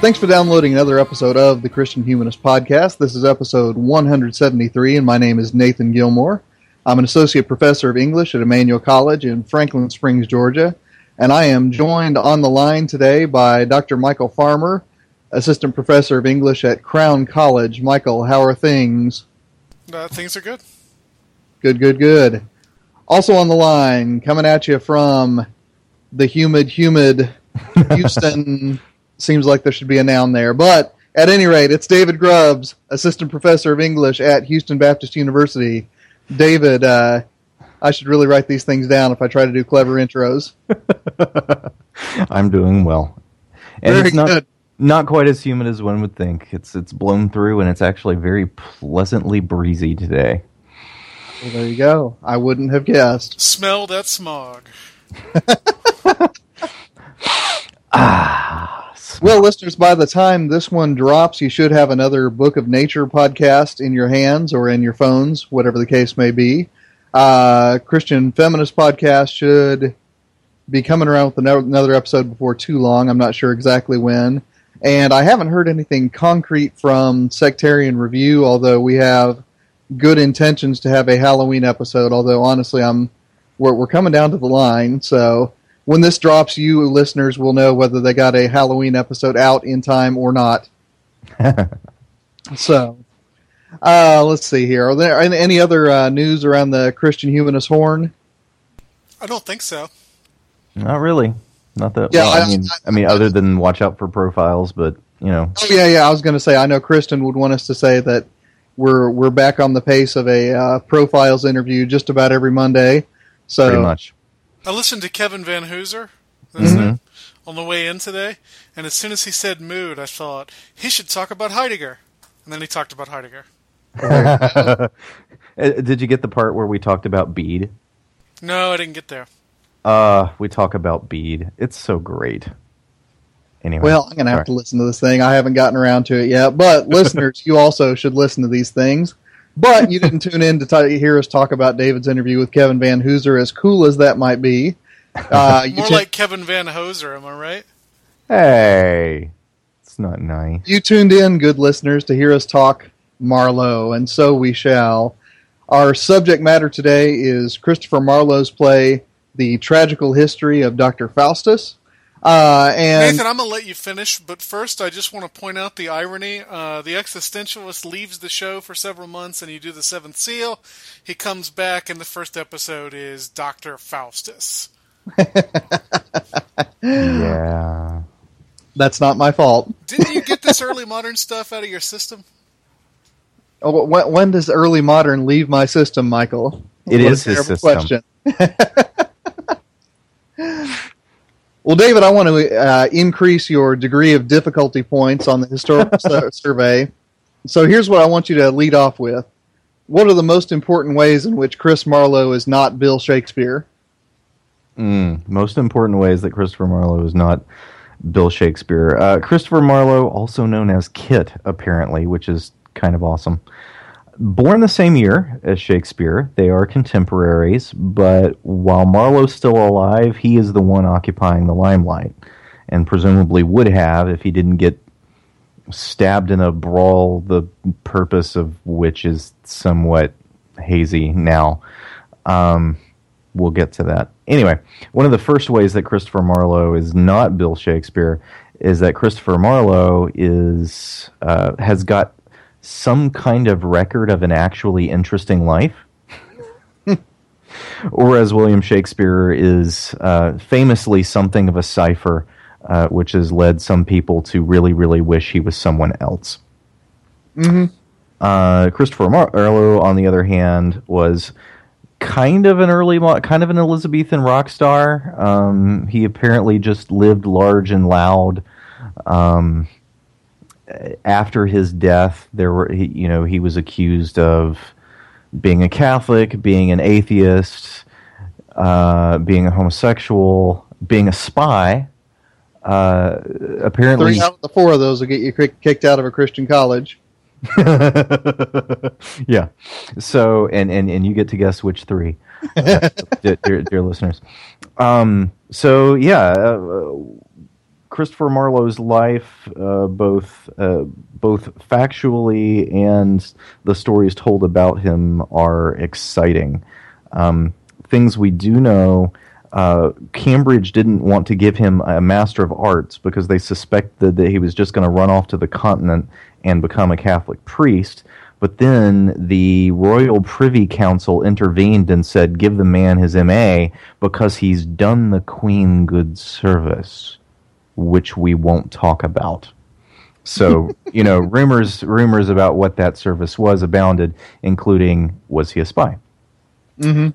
Thanks for downloading another episode of the Christian Humanist Podcast. This is episode 173, and my name is Nathan Gilmour. I'm an associate professor of English at Emmanuel College in Franklin Springs, Georgia, and I am joined on the line today by Dr. Michial Farmer, assistant professor of English at Crown College. Michael, how are things? Uh, things are good. Good, good, good. Also on the line, coming at you from the humid, humid Houston. Seems like there should be a noun there, but at any rate, it's David Grubbs, assistant professor of English at Houston Baptist University. David, uh, I should really write these things down if I try to do clever intros. I'm doing well. And Very it's not, good. not quite as humid as one would think. It's it's blown through and it's actually very pleasantly breezy today. Well, there you go. I wouldn't have guessed. Smell that smog. Well, listeners, by the time this one drops, you should have another Book of Nature podcast in your hands or in your phones, whatever the case may be. Uh, Christian Feminist podcast should be coming around with another episode before too long. I'm not sure exactly when. And I haven't heard anything concrete from Sectarian Review, although we have good intentions to have a Halloween episode. Although, honestly, I'm we're, we're coming down to the line, so when this drops, you listeners will know whether they got a Halloween episode out in time or not. so, uh, let's see here. Are there any any other uh, news around the Christian Humanist Horn? I don't think so. Not really. Not that. Yeah, well, I, I- mean, I mean, other than watch out for profiles, but you know, Oh yeah, yeah. I was going to say. I know Kristen would want us to say that we're we're back on the pace of a uh, profiles interview just about every Monday. So pretty much. I listened to Kevin Vanhoozer that's it, on the way in today, and as soon as he said mood, I thought he should talk about Heidegger. And then he talked about Heidegger. Uh, Did you get the part where we talked about Bede? No, I didn't get there. Uh, we talk about Bede. It's so great. Anyway, Well, I'm going to have sorry. to listen to this thing. I haven't gotten around to it yet. But listeners, you also should listen to these things. But you didn't tune in to t- hear us talk about David's interview with Kevin Vanhoozer, as cool as that might be. Uh, you, More tu- like Kevin Van Hoser, am I right? Hey, it's not nice. you tuned in, good listeners, to hear us talk Marlowe, and so we shall. Our subject matter today is Christopher Marlowe's play, The Tragical History of Dr. Faustus. Uh, and Nathan, I'm going to let you finish, but first I just want to point out the irony. Uh, the existentialist leaves the show for several months and you do the seventh seal. He comes back, and the first episode is Dr. Faustus. Yeah. that's not my fault. Didn't you get this early modern stuff out of your system? Oh, when, when does early modern leave my system, Michael? It What is a his terrible system. well, David, I want to uh, increase your degree of difficulty points on the historical su- survey. So here's what I want you to lead off with. What are the most important ways in which Chris Marlowe is not Bill Shakespeare? Mm, most important ways that Christopher Marlowe is not Bill Shakespeare. Uh, Christopher Marlowe, also known as Kit, apparently, which is kind of awesome. Born the same year as Shakespeare, they are contemporaries, but while Marlowe's still alive, he is the one occupying the limelight, and presumably would have if he didn't get stabbed in a brawl, the purpose of which is somewhat hazy now. Um, we'll get to that. Anyway, one of the first ways that Christopher Marlowe is not Bill Shakespeare is that Christopher Marlowe is uh, has got some kind of record of an actually interesting life. or as William Shakespeare is uh, famously something of a cipher, uh, which has led some people to really, really wish he was someone else. hmm Uh, Christopher Marlowe, on the other hand, was kind of an early, kind of an Elizabethan rock star. Um, he apparently just lived large and loud. Um, after his death, there were, he, you know, he was accused of being a Catholic, being an atheist, uh, being a homosexual, being a spy. Uh, apparently, Three out of the four of those will get you kicked out of a Christian college. yeah. So, and, and, and you get to guess which three, uh, dear, dear listeners. Um, so, yeah, uh, Christopher Marlowe's life, uh, both uh, both factually and the stories told about him, are exciting. Um, things we do know. Uh, Cambridge didn't want to give him a Master of Arts because they suspected that he was just going to run off to the continent and become a Catholic priest. But then the Royal Privy Council intervened and said, give the man his MA because he's done the Queen good service, which we won't talk about. So, you know, rumors rumors about what that service was abounded, including was he a spy? hmm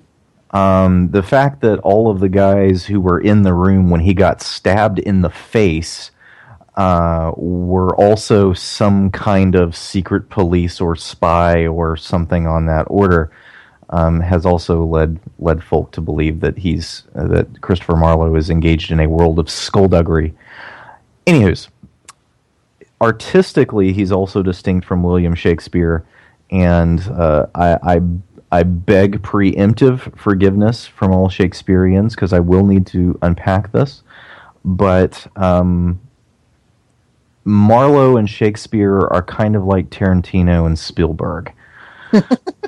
Um, the fact that all of the guys who were in the room when he got stabbed in the face uh, were also some kind of secret police or spy or something on that order um, has also led led folk to believe that he's uh, that Christopher Marlowe is engaged in a world of skullduggery. Anywho's, artistically, he's also distinct from William Shakespeare, and uh, I, I I beg preemptive forgiveness from all Shakespeareans because I will need to unpack this. But um, Marlowe and Shakespeare are kind of like Tarantino and Spielberg.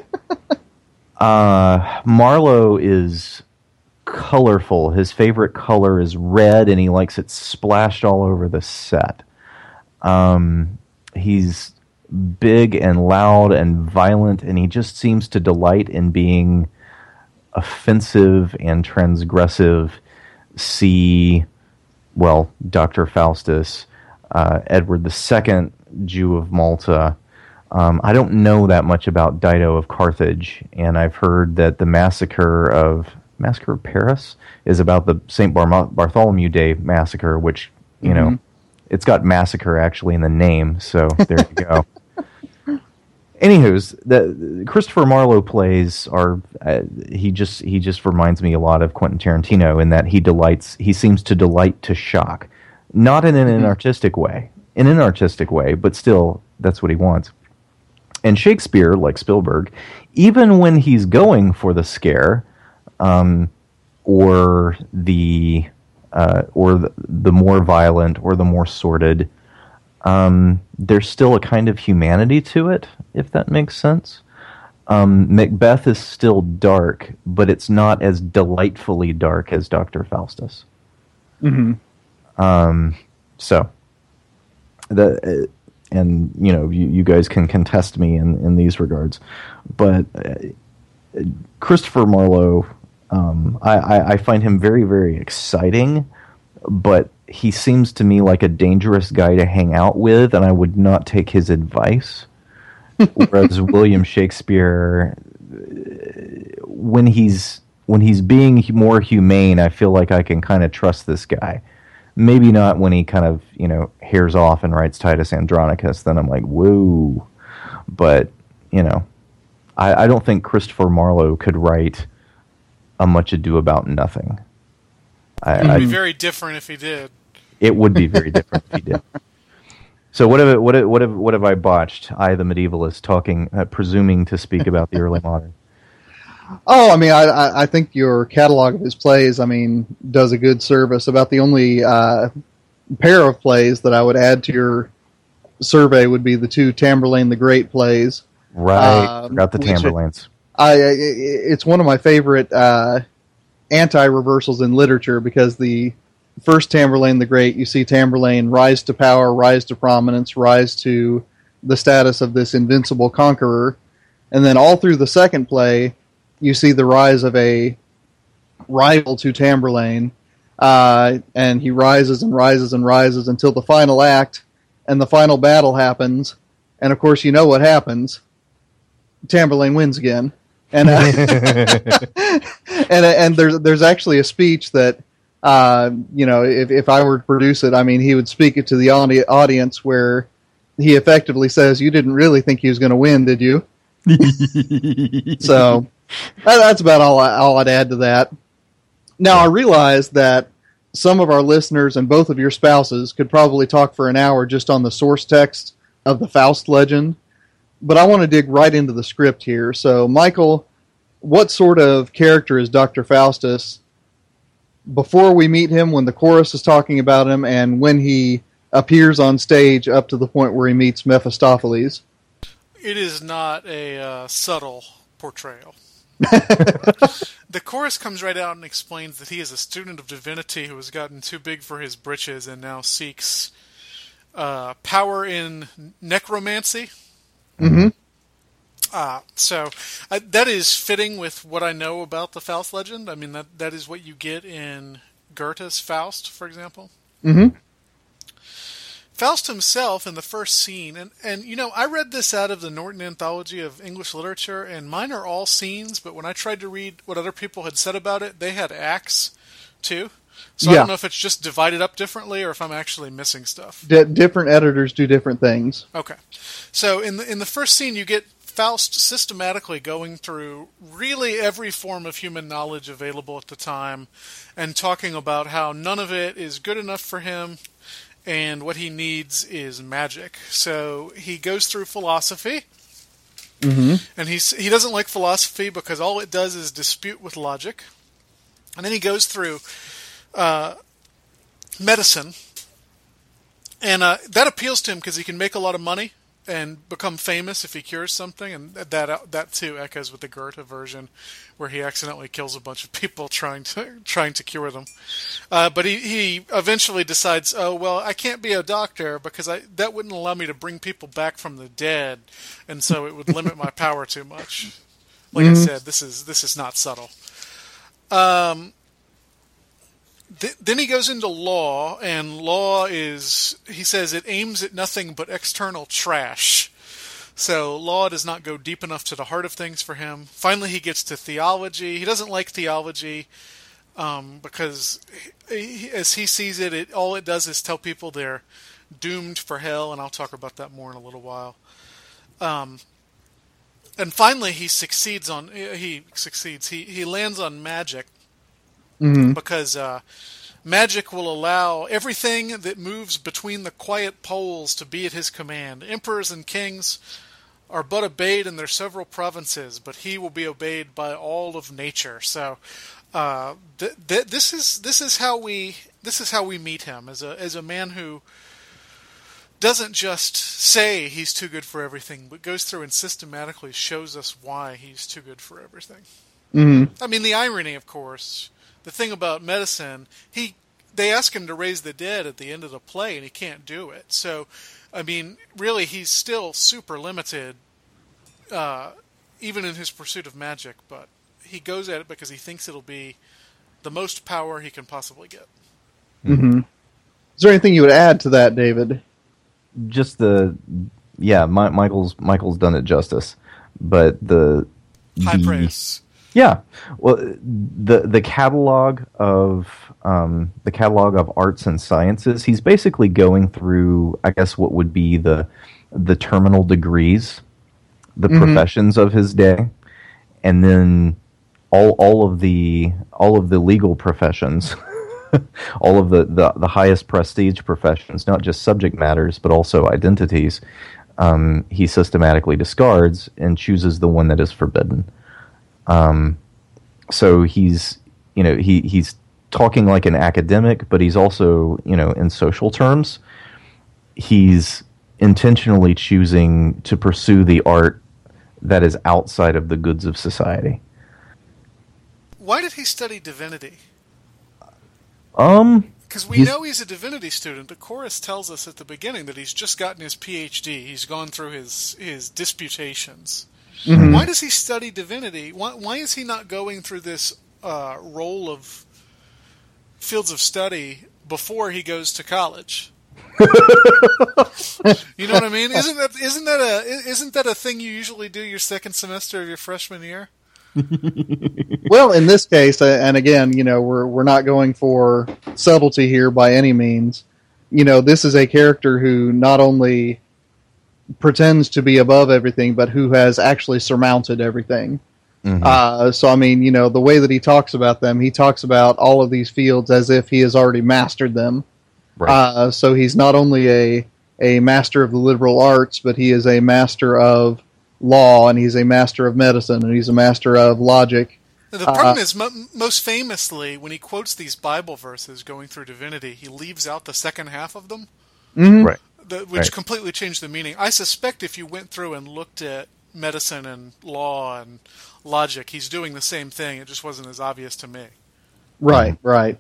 uh, Marlowe is colorful. His favorite color is red, and he likes it splashed all over the set. Um, he's big and loud and violent, and he just seems to delight in being offensive and transgressive. See, well, Dr. Faustus, uh, Edward II, Jew of Malta. Um, I don't know that much about Dido of Carthage, and I've heard that the massacre of Massacre of Paris is about the St. Bar- Bartholomew Day massacre, which, you know, it's got massacre actually in the name, so there you go. Anywho's, the Christopher Marlowe plays are uh, he just he just reminds me a lot of Quentin Tarantino in that he delights he seems to delight to shock, not in an artistic way, in an artistic way, but still that's what he wants. And Shakespeare, like Spielberg, even when he's going for the scare, um, or the uh, or the, the more violent or the more sordid, um, there's still a kind of humanity to it, if that makes sense. Um, Macbeth is still dark, but it's not as delightfully dark as Dr. Faustus. hmm Um, so, the uh, and you know you, you guys can contest me in, in these regards, but uh, Christopher Marlowe, um, I, I, I find him very very exciting, but he seems to me like a dangerous guy to hang out with, and I would not take his advice. Whereas William Shakespeare, uh, when he's when he's being more humane, I feel like I can kind of trust this guy. Maybe not when he kind of you know hairs off and writes Titus Andronicus. Then I'm like, whoa. But you know, I, I don't think Christopher Marlowe could write a Much Ado About Nothing. I, It'd I, be very different if he did. it would be very different if he did. So what have what have, what have what have I botched? I, the medievalist, talking, uh, presuming to speak about the early modern. Oh, I mean, I, I, I think your catalog of his plays, I mean, does a good service. About the only uh, pair of plays that I would add to your survey would be the two Tamburlaine the Great plays. Right, Um, forgot the Tamburlaines. I, I it's one of my favorite uh, anti-reversals in literature because the first Tamburlaine the Great, you see Tamburlaine rise to power, rise to prominence, rise to the status of this invincible conqueror, and then all through the second play, you see the rise of a rival to Tamburlaine, uh, and he rises and rises and rises until the final act, and the final battle happens, and of course you know what happens. Tamburlaine wins again, and uh, and and there's there's actually a speech that uh, you know if if I were to produce it, I mean he would speak it to the audi- audience where he effectively says, "You didn't really think he was going to win, did you?" so that's about all, I, all I'd add to that. Now I realize that some of our listeners and both of your spouses could probably talk for an hour just on the source text of the Faust legend, but I want to dig right into the script here. So, Michael, what sort of character is Dr. Faustus before we meet him, when the chorus is talking about him, and when he appears on stage up to the point where he meets Mephistopheles? It is not a uh, subtle portrayal. the chorus comes right out and explains that he is a student of divinity who has gotten too big for his britches and now seeks uh, power in necromancy. Mm-hmm. Uh, so uh, that is fitting with what I know about the Faust legend. I mean, that that is what you get in Goethe's Faust, for example. Mm-hmm. Faust himself in the first scene, and, and you know, I read this out of the Norton Anthology of English Literature, and mine are all scenes, but when I tried to read what other people had said about it, they had acts too. So I don't know if it's just divided up differently or if I'm actually missing stuff. D- different editors do different things. Okay. So in the in the first scene you get Faust systematically going through really every form of human knowledge available at the time and talking about how none of it is good enough for him and what he needs is magic. So he goes through philosophy Mm-hmm. and he's he doesn't like philosophy because all it does is dispute with logic. And then he goes through uh, medicine, and uh, that appeals to him because he can make a lot of money and become famous if he cures something, and that that too echoes with the Goethe version, where he accidentally kills a bunch of people trying to trying to cure them. Uh, but he, he eventually decides, oh well, I can't be a doctor because I that wouldn't allow me to bring people back from the dead, and so it would limit my power too much. Like I said, this is this is not subtle. Um, th- then he goes into law, and law is he says it aims at nothing but external trash. So law does not go deep enough to the heart of things for him. Finally, he gets to theology. He doesn't like theology um, because, he, as he sees it, it all it does is tell people they're doomed for hell, and I'll talk about that more in a little while. Um, and finally, he succeeds on he succeeds. He he lands on magic Mm-hmm. because uh, magic will allow everything that moves between the quiet poles to be at his command. Emperors and kings are but obeyed in their several provinces, but he will be obeyed by all of nature. So, uh, th- th- this is this is how we this is how we meet him as a as a man who doesn't just say he's too good for everything, but goes through and systematically shows us why he's too good for everything. Mm-hmm. I mean, the irony, of course, the thing about medicine, he they ask him to raise the dead at the end of the play, and he can't do it. So, I mean, really, he's still super limited, uh, even in his pursuit of magic. But he goes at it because he thinks it'll be the most power he can possibly get. Mm-hmm. Is there anything you would add to that, David? just the yeah, Mi- Michael's Michael's done it justice, but the High the- praise. Yeah, well, the the catalog of um, the catalog of arts and sciences, he's basically going through, I guess, what would be the the terminal degrees, the professions of his day, and then all all of the all of the legal professions, all of the, the the highest prestige professions, not just subject matters but also identities. Um, he systematically discards and chooses the one that is forbidden so he's you know he he's talking like an academic but he's also you know in social terms he's intentionally choosing to pursue the art that is outside of the goods of society Why did he study divinity? um Because we He's- know he's a divinity student. The chorus tells us at the beginning that he's just gotten his PhD. He's gone through his his disputations. Why does he study divinity? Why, why is he not going through this uh, role of fields of study before he goes to college? you know what I mean? Isn't that isn't that a isn't that a thing you usually do your second semester of your freshman year? Well, in this case, uh, and again, you know, we're we're not going for subtlety here by any means. You know, this is a character who not only pretends to be above everything, but who has actually surmounted everything. Uh, so, I mean, you know, the way that he talks about them, he talks about all of these fields as if he has already mastered them. Right. Uh, so he's not only a a master of the liberal arts, but he is a master of law, and he's a master of medicine, and he's a master of logic. The problem is, mo- most famously, when he quotes these Bible verses going through divinity, he leaves out the second half of them, Right. The, which Right. completely changed the meaning. I suspect if you went through and looked at medicine and law and logic, he's doing the same thing. It just wasn't as obvious to me. Right, right.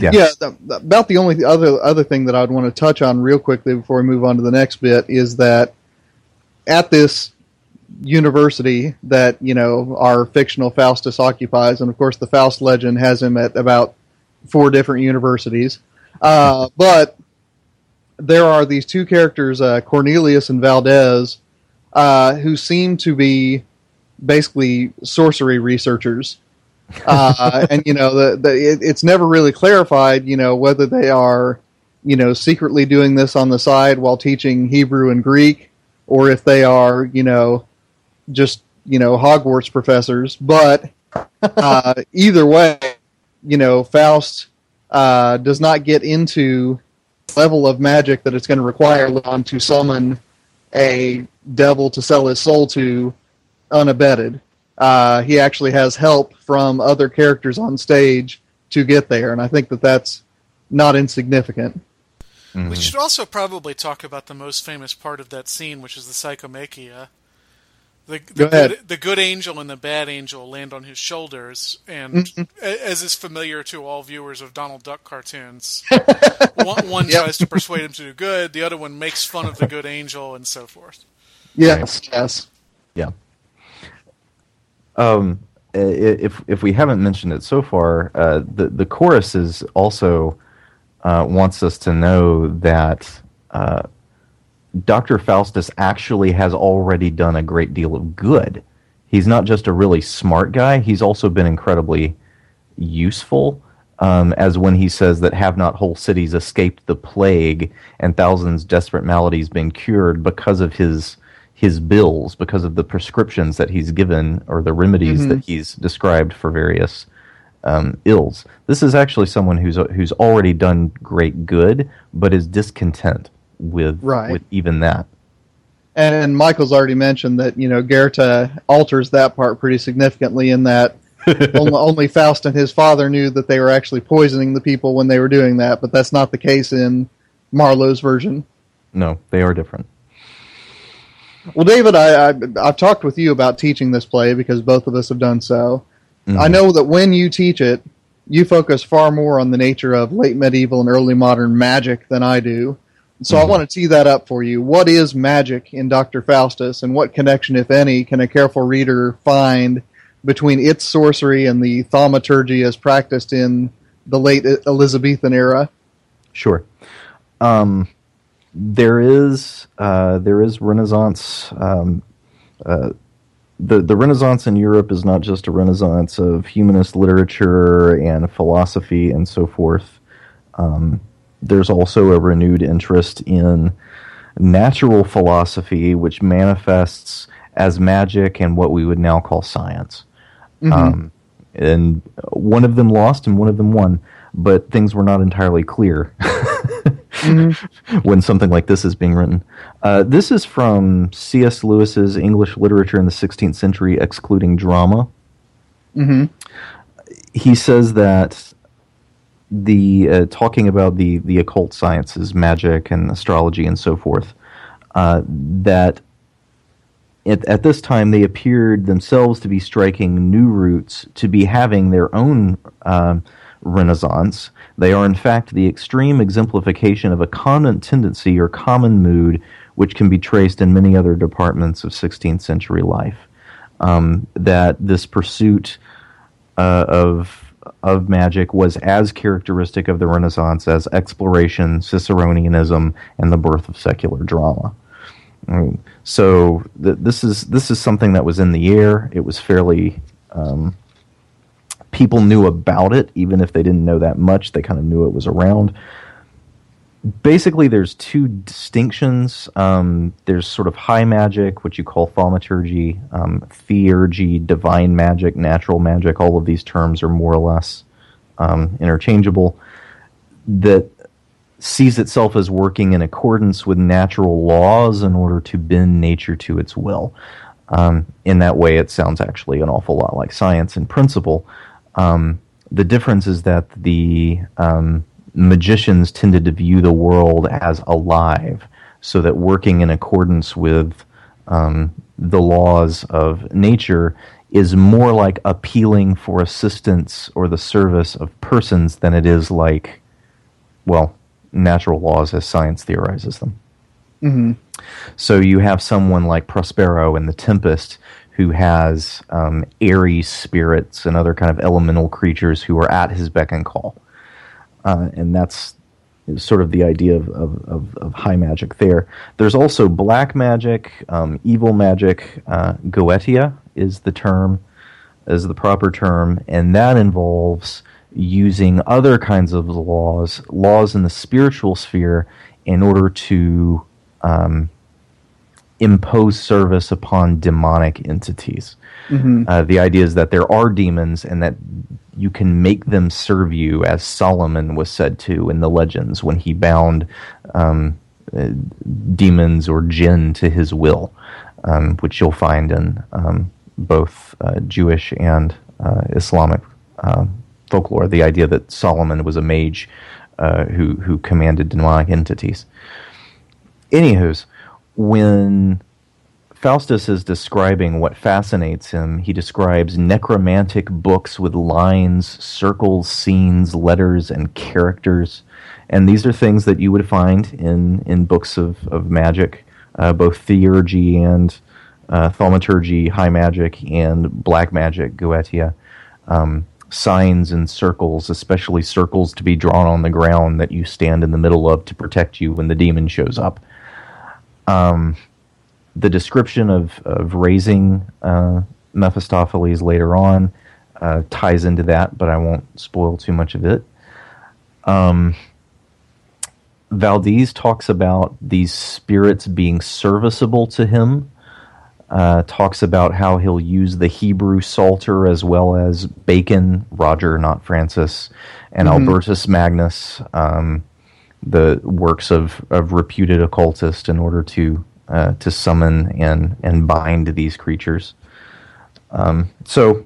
Yeah. Yeah, the, the- about the only other other thing that I'd want to touch on real quickly before we move on to the next bit is that at this university that you know our fictional Faustus occupies, and of course the Faust legend has him at about four different universities, uh, but there are these two characters, uh, Cornelius and Valdes, uh, who seem to be basically sorcery researchers. Uh, and you know the, the it, it's never really clarified you know whether they are you know secretly doing this on the side while teaching Hebrew and Greek or if they are you know just you know Hogwarts professors. But uh, either way you know Faust uh, does not get into level of magic that it's going to require Leon to summon a devil to sell his soul to unabated uh, he actually has help from other characters on stage to get there, and I think that that's not insignificant. We should also probably talk about the most famous part of that scene, which is the psychomachia. The, the, Go ahead. good, the good angel and the bad angel land on his shoulders, and a- as is familiar to all viewers of Donald Duck cartoons, one, one Yep. tries to persuade him to do good, the other one makes fun of the good angel, and so forth. Yes, yes. Yeah. Um, if if we haven't mentioned it so far, uh, the the chorus is also uh, wants us to know that uh, Doctor Faustus actually has already done a great deal of good. He's not just a really smart guy; he's also been incredibly useful. Um, as when he says that have not whole cities escaped the plague and thousands desperate maladies been cured because of his his bills, because of the prescriptions that he's given or the remedies that he's described for various um, ills. This is actually someone who's who's already done great good, but is discontent with Right. with even that. And Michael's already mentioned that you know Goethe alters that part pretty significantly in that only, only Faust and his father knew that they were actually poisoning the people when they were doing that, but that's not the case in Marlowe's version. No, they are different. Well, David, I, I I've talked with you about teaching this play because both of us have done so. Mm-hmm. I know that when you teach it, you focus far more on the nature of late medieval and early modern magic than I do. So I want to tee that up for you. What is magic in Dr. Faustus, and what connection, if any, can a careful reader find between its sorcery and the thaumaturgy as practiced in the late Elizabethan era? Sure. Um, there is uh, there is Renaissance. Um, uh, the the Renaissance in Europe is not just a Renaissance of humanist literature and philosophy and so forth. Um, there's also a renewed interest in natural philosophy, which manifests as magic and what we would now call science. Um, and one of them lost and one of them won, but things were not entirely clear when something like this is being written. Uh, this is from C.S. Lewis's English Literature in the 16th Century, excluding drama. Mhm. He says that the uh, talking about the the occult sciences, magic and astrology and so forth, uh, that at, at this time they appeared themselves to be striking new roots, to be having their own um, renaissance. They are, in fact, the extreme exemplification of a common tendency or common mood which can be traced in many other departments of 16th century life. Um, that this pursuit uh, of of magic was as characteristic of the Renaissance as exploration, Ciceronianism, and the birth of secular drama. So th- this is this is something that was in the air. It was fairly um, people knew about it, even if they didn't know that much. They kind of knew it was around. Basically, there's two distinctions. Um, there's sort of high magic, which you call thaumaturgy, um, theurgy, divine magic, natural magic. All of these terms are more or less um, interchangeable. That sees itself as working in accordance with natural laws in order to bend nature to its will. Um, in that way, it sounds actually an awful lot like science in principle. Um, the difference is that the um, magicians tended to view the world as alive, so that working in accordance with um, the laws of nature is more like appealing for assistance or the service of persons than it is like, well, natural laws as science theorizes them. hmm So you have someone like Prospero in The Tempest who has um, airy spirits and other kind of elemental creatures who are at his beck and call. Uh, and that's sort of the idea of, of, of, high magic there. There's also black magic, um, evil magic. Uh, Goetia is the term, is the proper term, and that involves using other kinds of laws, laws in the spiritual sphere, in order to um, impose service upon demonic entities. hmm Uh, the idea is that there are demons and that you can make them serve you, as Solomon was said to in the legends when he bound um, uh, demons or jinn to his will, um, which you'll find in um, both uh, Jewish and uh, Islamic uh, folklore. The idea that Solomon was a mage uh, who who commanded demonic entities. Anywho's, when Faustus is describing what fascinates him. He describes necromantic books with lines, circles, scenes, letters, and characters. And these are things that you would find in, in books of, of magic, uh, both theurgy and uh, thaumaturgy, high magic, and black magic, Goetia. Um, signs and circles, especially circles to be drawn on the ground that you stand in the middle of to protect you when the demon shows up. Um, the description of, of raising uh, Mephistopheles later on uh, ties into that, but I won't spoil too much of it. Um, Valdes talks about these spirits being serviceable to him. Uh, talks about how he'll use the Hebrew Psalter as well as Bacon, Roger, not Francis, and Albertus Magnus, um, the works of, of reputed occultists, in order to uh, to summon and and bind these creatures. Um, so,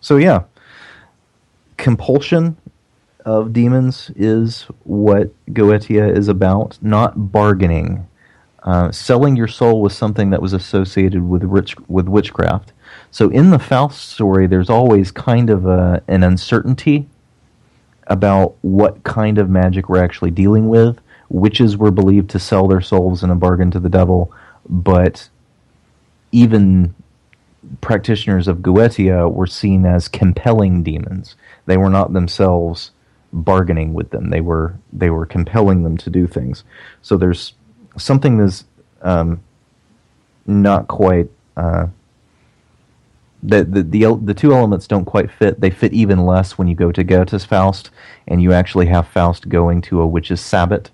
so yeah, compulsion of demons is what Goetia is about, not bargaining. Uh, selling your soul was something that was associated with rich, with witchcraft. So in the Faust story, there's always kind of a, an uncertainty about what kind of magic we're actually dealing with. Witches were believed to sell their souls in a bargain to the devil, but even practitioners of Goetia were seen as compelling demons. They were not themselves bargaining with them. They were they were compelling them to do things. So there's something that's um, not quite uh, the, the the the two elements don't quite fit. They fit even less when you go to Goethe's Faust and you actually have Faust going to a witch's sabbat.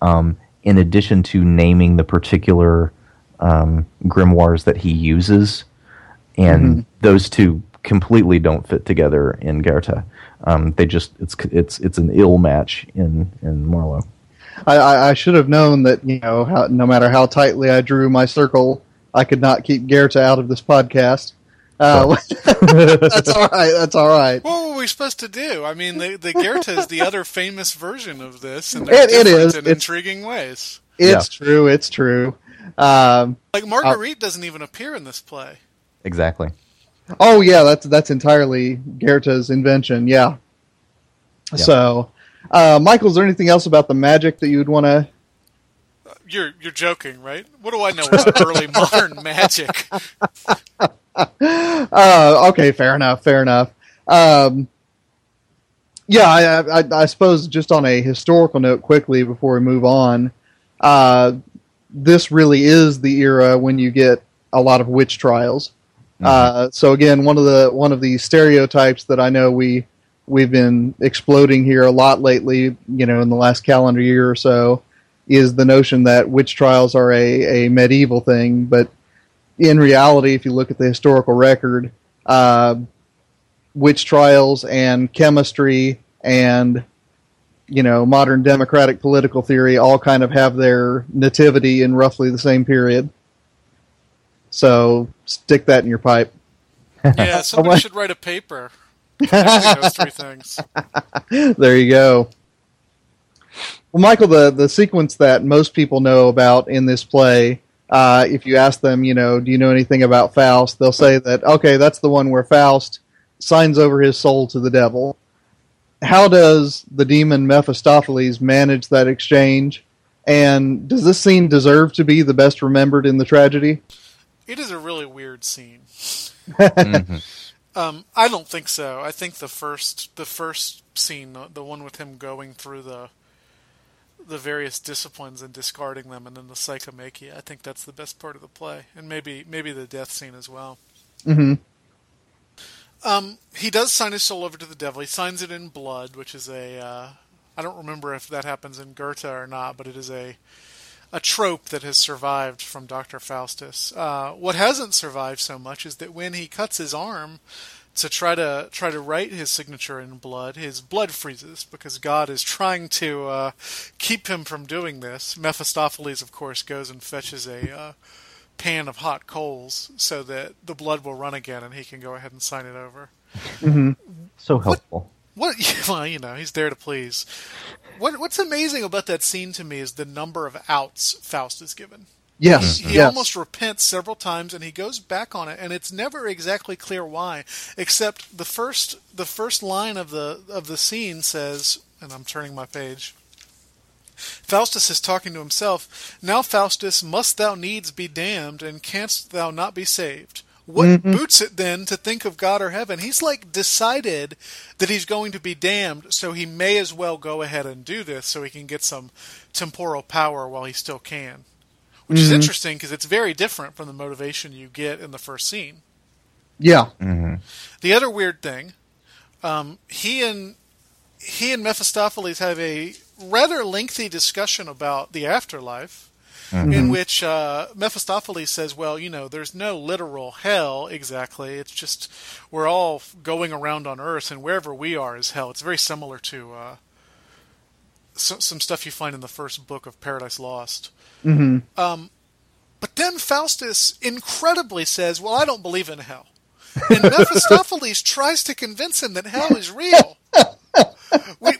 Um, in addition to naming the particular um, grimoires that he uses, and those two completely don't fit together in Goethe. Um, they just it's it's it's an ill match in in Marlowe. I, I, I should have known that you know how, no matter how tightly I drew my circle, I could not keep Goethe out of this podcast. Uh, that's all right. That's all right. What were we supposed to do? I mean, the, the Goethe is the other famous version of this, and they're It- it different is. in It's- intriguing ways. It's true. It's true. Um, Like Marguerite doesn't even appear in this play. Exactly. oh yeah, that's that's entirely Goethe's invention. Yeah. Yeah. So, uh, Michael, is there anything else about the magic that you would want to you're you're joking, right? What do I know about early modern magic? Uh, okay, fair enough. Fair enough. Um, yeah, I, I, I suppose just on a historical note, quickly before we move on, uh, this really is the era when you get a lot of witch trials. Uh, so again, one of the one of the stereotypes that I know we we've been exploding here a lot lately, you know, in the last calendar year or so, is the notion that witch trials are a, a medieval thing, but in reality, if you look at the historical record, uh, witch trials and chemistry and you know modern democratic political theory all kind of have their nativity in roughly the same period. So stick that in your pipe. Yeah, somebody should write a paper. those three things. there you go. Well, Michael, the the sequence that most people know about in this play, uh, if you ask them, you know, do you know anything about Faust? They'll say that okay, that's the one where Faust signs over his soul to the devil. How does the demon Mephistopheles manage that exchange? And does this scene deserve to be the best remembered in the tragedy? It is a really weird scene. Mhm. Um, I don't think so. I think the first the first scene, the, the one with him going through the the various disciplines and discarding them, and then the psychomachia. I think that's the best part of the play, and maybe maybe the death scene as well. hmm Um, he does sign his soul over to the devil. He signs it in blood, which is a uh, I don't remember if that happens in Goethe or not, but it is a a trope that has survived from Dr. Faustus. Uh, what hasn't survived so much is that when he cuts his arm to try to try to write his signature in blood, his blood freezes because God is trying to uh, keep him from doing this. Mephistopheles, of course, goes and fetches a uh, pan of hot coals so that the blood will run again and he can go ahead and sign it over. So helpful. What? Well, you know, he's there to please. What, what's amazing about that scene to me is the number of outs Faust is given. Mm-hmm. Yes. He yes. almost repents several times, and he goes back on it, and it's never exactly clear why. Except the first the first line of the of the scene says, and I'm turning my page. Faustus is talking to himself. Now, Faustus, must thou needs be damned, and canst thou not be saved? What mm-hmm. boots it then to think of God or heaven? He's like decided that he's going to be damned, so he may as well go ahead and do this so he can get some temporal power while he still can. Which is interesting because it's very different from the motivation you get in the first scene. Yeah. The other weird thing, um, he and he and Mephistopheles have a rather lengthy discussion about the afterlife, in which uh, Mephistopheles says, "Well, you know, there's no literal hell exactly. It's just we're all going around on Earth, and wherever we are is hell. It's very similar to uh, so, some stuff you find in the first book of Paradise Lost." Um, but then Faustus incredibly says, "Well, I don't believe in hell." And Mephistopheles tries to convince him that hell is real.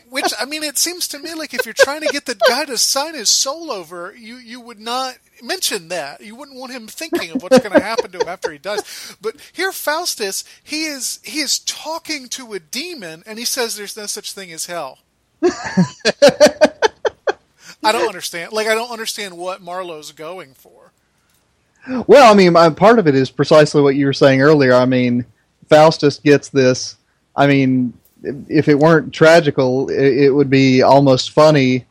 Which, I mean, it seems to me like if you're trying to get the guy to sign his soul over, you, you would not mention that. You wouldn't want him thinking of what's going to happen to him after he dies. But here, Faustus, he is he is talking to a demon, and he says there's no such thing as hell. I don't understand. Like, I don't understand what Marlowe's going for. Well, I mean, uh, part of it is precisely what you were saying earlier. I mean, Faustus gets this. I mean, if it weren't tragical, it, it would be almost funny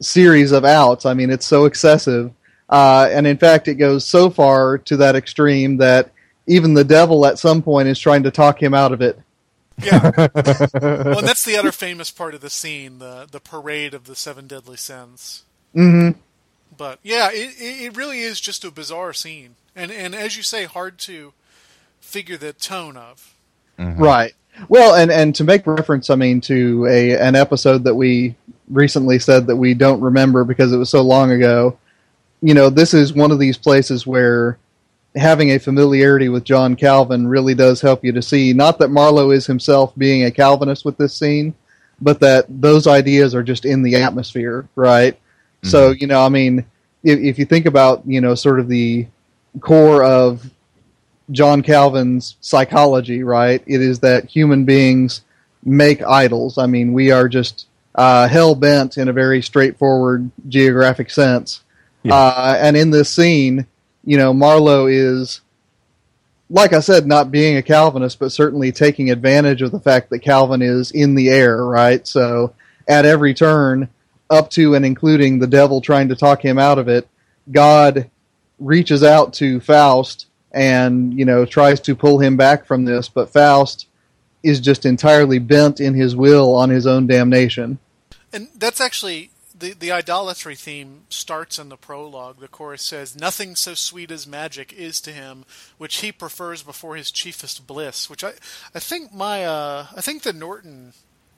series of outs. I mean, it's so excessive. Uh, and in fact, it goes so far to that extreme that even the devil at some point is trying to talk him out of it. Yeah. well, that's the other famous part of the scene, the the parade of the seven deadly sins. hmm But yeah, it it it really is just a bizarre scene, and and as you say, hard to figure the tone of. Right. Well, and and to make reference, I mean, to a an episode that we recently said that we don't remember because it was so long ago. You know, this is one of these places where having a familiarity with John Calvin really does help you to see not that Marlowe is himself being a Calvinist with this scene, but that those ideas are just in the atmosphere, right? So, you know, I mean, if, if you think about, you know, sort of the core of John Calvin's psychology, right? It is that human beings make idols. I mean, we are just uh, hell bent in a very straightforward geographic sense Yeah. Uh, and in this scene, you know, Marlowe is, like I said, not being a Calvinist, but certainly taking advantage of the fact that Calvin is in the air, right? So at every turn, up to and including the devil trying to talk him out of it, God reaches out to Faust and, you know, tries to pull him back from this, but Faust is just entirely bent in his will on his own damnation. And that's actually the the idolatry theme starts in the prologue. The chorus says, "Nothing so sweet as magic is to him, which he prefers before his chiefest bliss." Which I I think my uh I think the Norton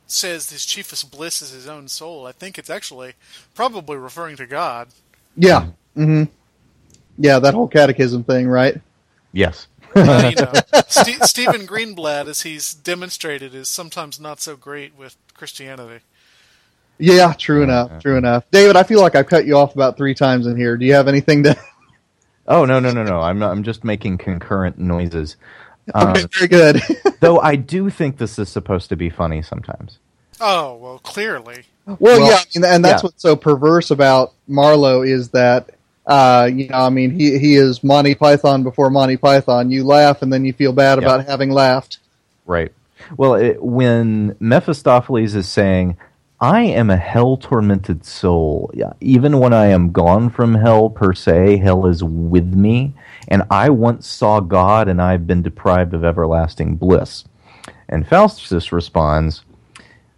says his chiefest bliss is his own soul. I think it's actually probably referring to God. Yeah. hmm Yeah, that whole catechism thing, right? Yes. Uh, you know, Ste Stephen Greenblatt, as he's demonstrated, is sometimes not so great with Christianity. Yeah, true enough. True enough. David, I feel like I've cut you off about three times in here. Do you have anything to? Oh no no no no! I'm I'm just making concurrent noises. Um, Okay, very good. though I do think this is supposed to be funny sometimes. Oh well, clearly. well, Well, yeah, I mean, and that's yeah. what's so perverse about Marlowe is that, uh, you know, I mean, he he is Monty Python before Monty Python. You laugh and then you feel bad Yeah. about having laughed. Right. Well, it, when Mephistopheles is saying, "I am a hell tormented soul," even when I am gone from hell per se, hell is with me, and I once saw God, and I've been deprived of everlasting bliss. And Faustus responds,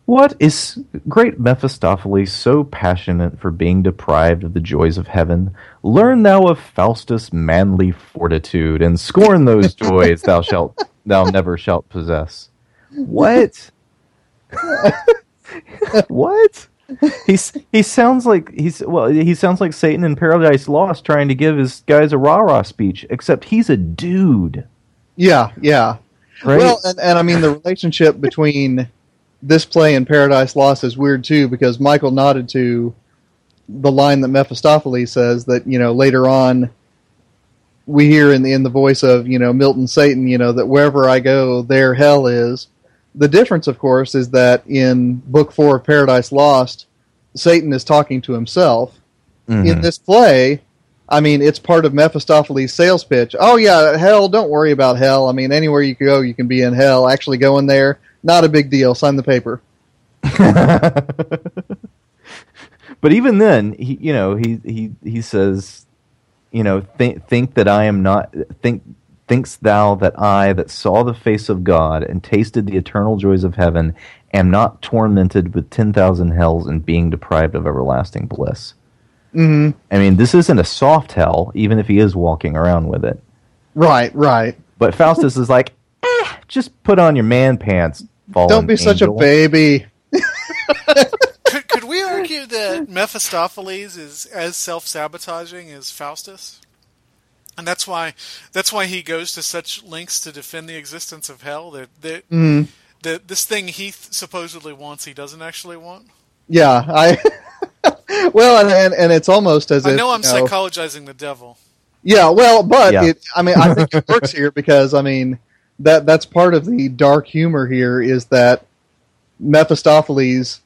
What is great Mephistopheles so passionate for being deprived of the joys of heaven? Learn thou of Faustus' manly fortitude, and scorn those joys thou shalt thou never shalt possess. What? what? He's he sounds like he's well he sounds like Satan in Paradise Lost trying to give his guys a rah rah speech, except he's a dude. Yeah, yeah. Right? Well, and, and I mean the relationship between this play and Paradise Lost is weird too because Michael nodded to the line that Mephistopheles says that you know later on we hear in the in the voice of you know Milton Satan you know that wherever I go there hell is. The difference, of course, is that in Book Four of Paradise Lost, Satan is talking to himself. Mhm. In this play, I mean, it's part of Mephistopheles' sales pitch. Oh yeah, hell, don't worry about hell. I mean, anywhere you go, you can be in hell. Actually, go in there, not a big deal. Sign the paper. but even then, he you know he he he says, you know, think think that I am not think thinkst thou that I that saw the face of God and tasted the eternal joys of heaven am not tormented with ten thousand hells and being deprived of everlasting bliss. hmm I mean, this isn't a soft hell, even if he is walking around with it. Right, right. But Faustus is like, eh, just put on your man pants. Fallen Don't be such a baby. could, could we argue that Mephistopheles is as self-sabotaging as Faustus? And that's why that's why he goes to such lengths to defend the existence of hell. That that, Mm, that this thing he th- supposedly wants, he doesn't actually want. yeah, I. well, and, and and it's almost as I if know I'm you know, psychologizing the devil. Yeah, well, but Yeah. it, I mean, I think it works here because I mean that that's part of the dark humor here is that Mephistopheles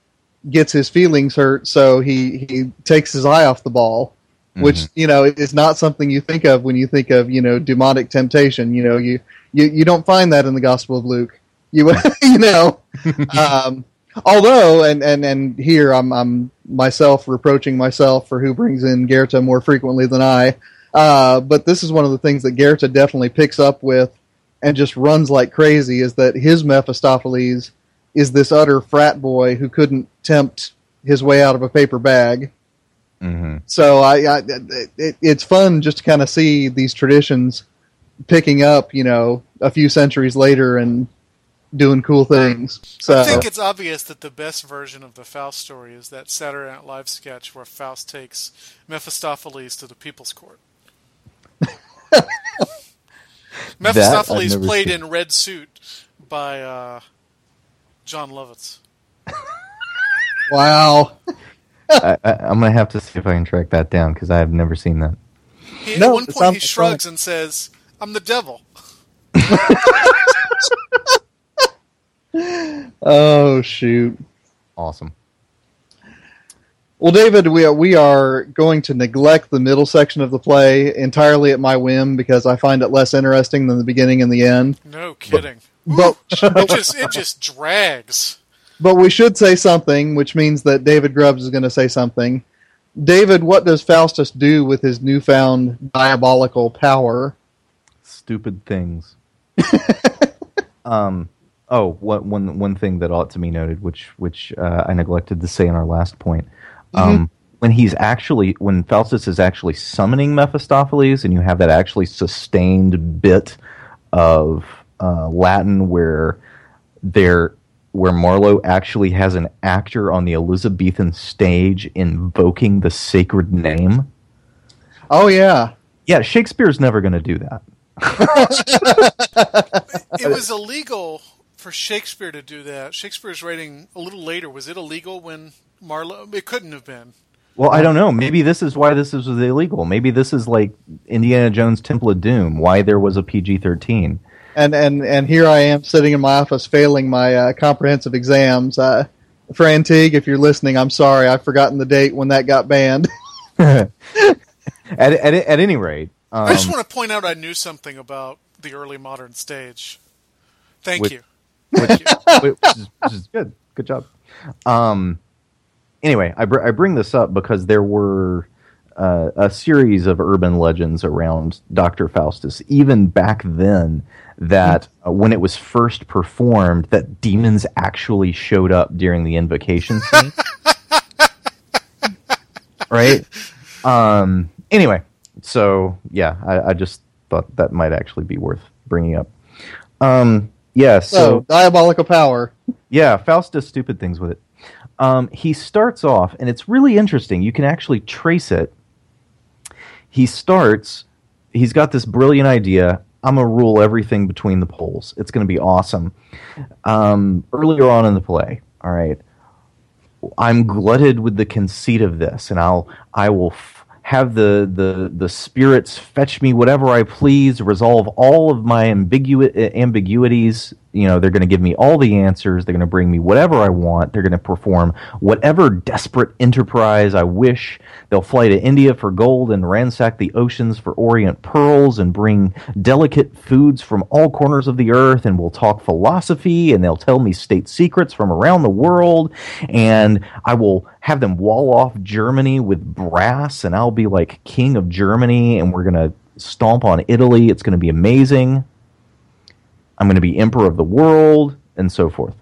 gets his feelings hurt, so he he takes his eye off the ball, which you know is not something you think of when you think of you know demonic temptation. You know, you you you don't find that in the Gospel of Luke. You you know, um, although and and and here I'm I'm myself reproaching myself for who brings in Goethe more frequently than I. Uh, but this is one of the things that Goethe definitely picks up with and just runs like crazy is that his Mephistopheles is this utter frat boy who couldn't tempt his way out of a paper bag. Mhm. So I, I it, it's fun just to kind of see these traditions picking up, you know, a few centuries later and doing cool things. So I think it's obvious that the best version of the Faust story is that Saturday Night Live sketch where Faust takes Mephistopheles to the People's Court. Mephistopheles played seen. in red suit by uh, Jon Lovitz. wow. I, I, I'm gonna have to see if I can track that down because I have never seen that. He, No, at one point, he like shrugs and says, "I'm the devil." Oh shoot. Awesome. Well, David, we are, we are going to neglect the middle section of the play entirely at my whim because I find it less interesting than the beginning and the end. No kidding. But it just it just drags. But we should say something, which means that David Grubbs is going to say something. David, what does Faustus do with his newfound diabolical power? Stupid things. um. Oh, what, one one thing that ought to be noted, which which uh, I neglected to say in our last point. Um, when he's actually when Faustus is actually summoning Mephistopheles, and you have that actually sustained bit of uh, Latin where there where Marlowe actually has an actor on the Elizabethan stage invoking the sacred name. Oh yeah, Yeah, Shakespeare's never going to do that. It was illegal for Shakespeare to do that. Shakespeare's writing a little later. Was it illegal when Marlowe? It couldn't have been. Well, I don't know. Maybe this is why this is illegal. Maybe this is like Indiana Jones Temple of Doom, why there was a PG 13. And and and here I am sitting in my office failing my uh, comprehensive exams. Uh, for Antigua, if you're listening, I'm sorry. I've forgotten the date when that got banned. at, at, at any rate, um, I just want to point out I knew something about the early modern stage. Thank Which- you. which, which, is, which is good. Good job. Um, anyway, I, br- I bring this up because there were uh, a series of urban legends around Dr. Faustus, even back then, that uh, when it was first performed, that demons actually showed up during the invocation scene. right? Um, anyway, so yeah, I, I just thought that might actually be worth bringing up. Um, yeah, So, so diabolical power. yeah, Faust does stupid things with it. Um, he starts off, and it's really interesting. You can actually trace it. He starts, he's got this brilliant idea. I'm to rule everything between the poles. It's to be awesome. Um, earlier on in the play, all right, I'm glutted with the conceit of this, and I'll I will have the, the the spirits fetch me whatever I please, resolve all of my ambigu- ambiguities. You know, they're going to give me all the answers. They're going to bring me whatever I want. They're going to perform whatever desperate enterprise I wish. They'll fly to India for gold and ransack the oceans for Orient pearls and bring delicate foods from all corners of the earth. And we'll talk philosophy and they'll tell me state secrets from around the world. And I will have them wall off Germany with brass and I'll be like king of Germany and we're going to stomp on Italy. It's going to be amazing. I'm going to be emperor of the world and so forth.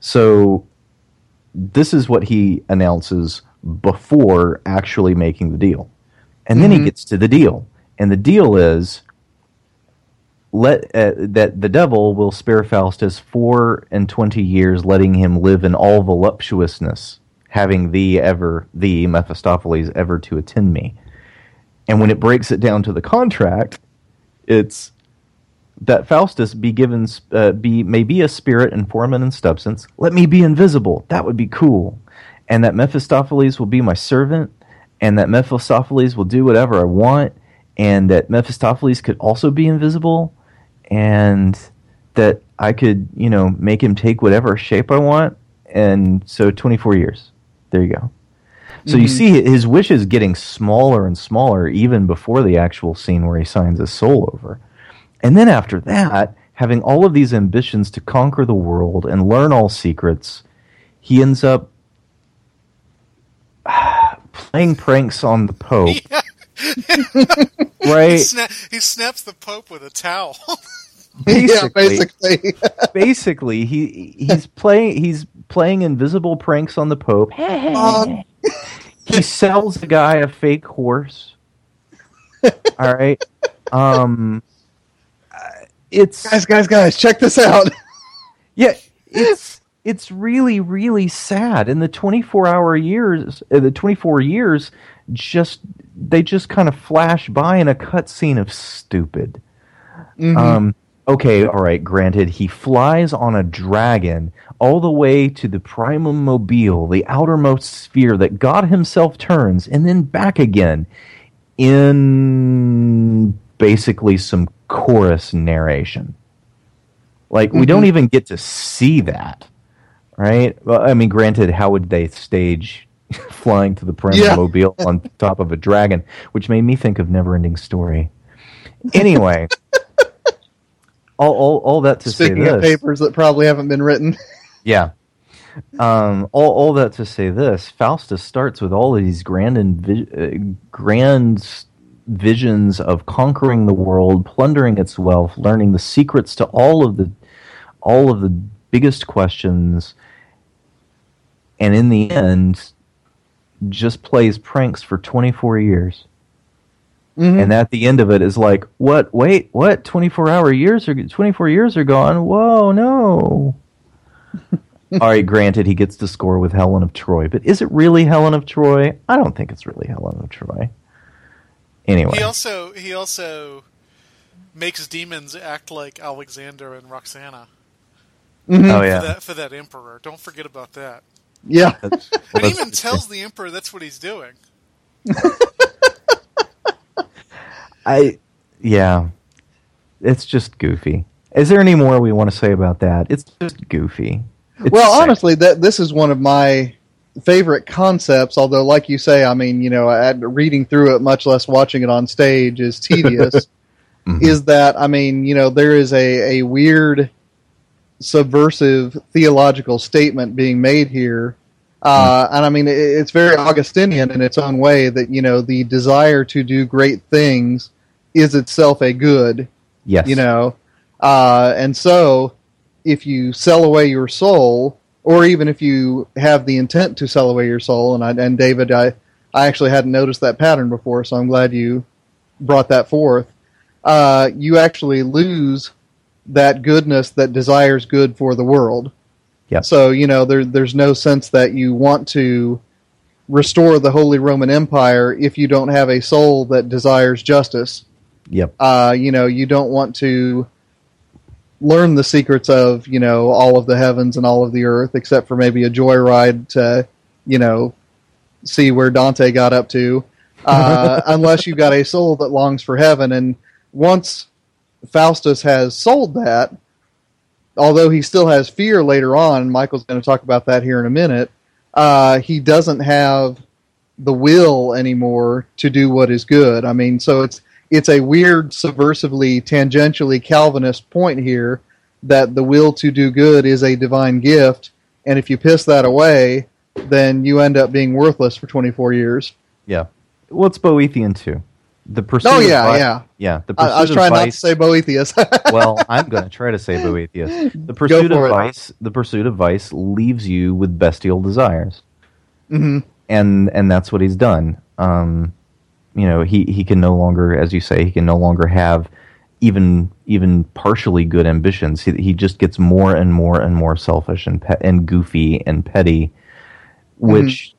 So this is what he announces before actually making the deal. And then he gets to the deal. And the deal is let uh, that the devil will spare Faustus four and twenty years, letting him live in all voluptuousness, having thee ever, thee Mephistopheles, ever to attend me. And when it breaks it down to the contract, it's that Faustus be given uh, be may be a spirit in form and in substance. Let me be invisible. That would be cool. And that Mephistopheles will be my servant, and that Mephistopheles will do whatever I want, and that Mephistopheles could also be invisible, and that I could, you know, make him take whatever shape I want. And so 24 years. There you go. So you mm-hmm. see his wish is getting smaller and smaller even before the actual scene where he signs his soul over. And then after that, having all of these ambitions to conquer the world and learn all secrets, he ends up playing pranks on the Pope. He, right? sna- he snaps the Pope with a towel. yeah, Basically. basically. Basically, he he's playing he's playing invisible pranks on the Pope. Um, he sells the guy a fake horse. All right. Um it's guys, guys, guys, check this out. Yeah, it's it's really really sad. And the 24 hour years, uh, the 24 years, just they just kind of flash by in a cutscene of stupid. Um, okay, all right. Granted, he flies on a dragon all the way to the primum mobile, the outermost sphere that God Himself turns, and then back again in basically some chorus narration. Like we don't mm-hmm. even get to see that, right? Well, I mean, granted, how would they stage flying to the Parental Yeah. Mobile on top of a dragon, which made me think of Neverending Story. Anyway, all, all, all that to Speaking say of this. papers that probably haven't been written. Yeah. Um, all, all that to say this, Faustus starts with all of these grand envi- uh, grand visions of conquering the world, plundering its wealth, learning the secrets to all of the all of the biggest questions, and in the end, just plays pranks for 24 years. Mhm. And at the end of it is like, what? Wait, what? 24 hour years are 24 years are gone. Whoa, no. All right, granted, he gets to score with Helen of Troy, but is it really Helen of Troy? I don't think it's really Helen of Troy. Anyway, He also he also makes demons act like Alexander and Roxana Mhm. oh for yeah, that for that emperor. Don't forget about that. Yeah. Well, And even tells the emperor that's what he's doing. I, yeah, it's just goofy. Is there any more we want to say about that? It's just goofy. It's well, sad. honestly, that this is one of my favorite concepts. Although, like you say, I mean, you know, I, reading through it, much less watching it on stage, is tedious. Mhm. Is that I mean, you know, there is a a weird, subversive theological statement being made here. Uh, and I mean, it, it's very Augustinian in its own way that, you know, the desire to do great things is itself a good yes, you know? Uh, and so if you sell away your soul or even if you have the intent to sell away your soul and I, and David I I actually hadn't noticed that pattern before so I'm glad you brought that forth. Uh, you actually lose that goodness that desires good for the world. Yep. so you know there there's no sense that you want to restore the Holy Roman Empire if you don't have a soul that desires justice Yep. uh, you know, you don't want to learn the secrets of, you know, all of the heavens and all of the earth, except for maybe a joyride to, you know, see where Dante got up to, uh, unless you've got a soul that longs for heaven. And once Faustus has sold that, although he still has fear later on, and Michael's going to talk about that here in a minute, uh, he doesn't have the will anymore to do what is good. I mean, so it's it's a weird, subversively, tangentially Calvinist point here that the will to do good is a divine gift, and if you piss that away, then you end up being worthless for 24 years. Yeah. Well, it's Boethian too. The pursuit. Oh of yeah, vi- yeah. yeah. The pursuit I, I was trying not to say Boethius. well, I'm going to try to say Boethius. The pursuit of it. vice, the pursuit of vice, leaves you with bestial desires, hmm and and that's what he's done. Um, you know, he he can no longer, as you say, he can no longer have even even partially good ambitions. He he just gets more and more and more selfish and pe- and goofy and petty, which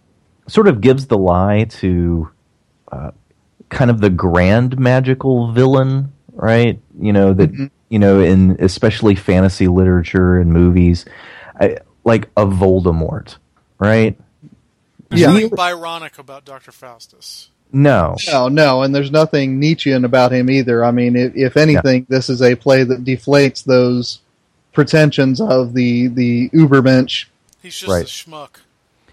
sort of gives the lie to uh, kind of the grand magical villain, right? You know that Mhm. you know in especially fantasy literature and movies, I, like a Voldemort, right? There's Yeah. nothing Byronic about Dr. Faustus. No, No, no, and there's nothing Nietzschean about him either. I mean, if, if anything, this is a play that deflates those pretensions of the the Ubermensch. He's just Right. a schmuck.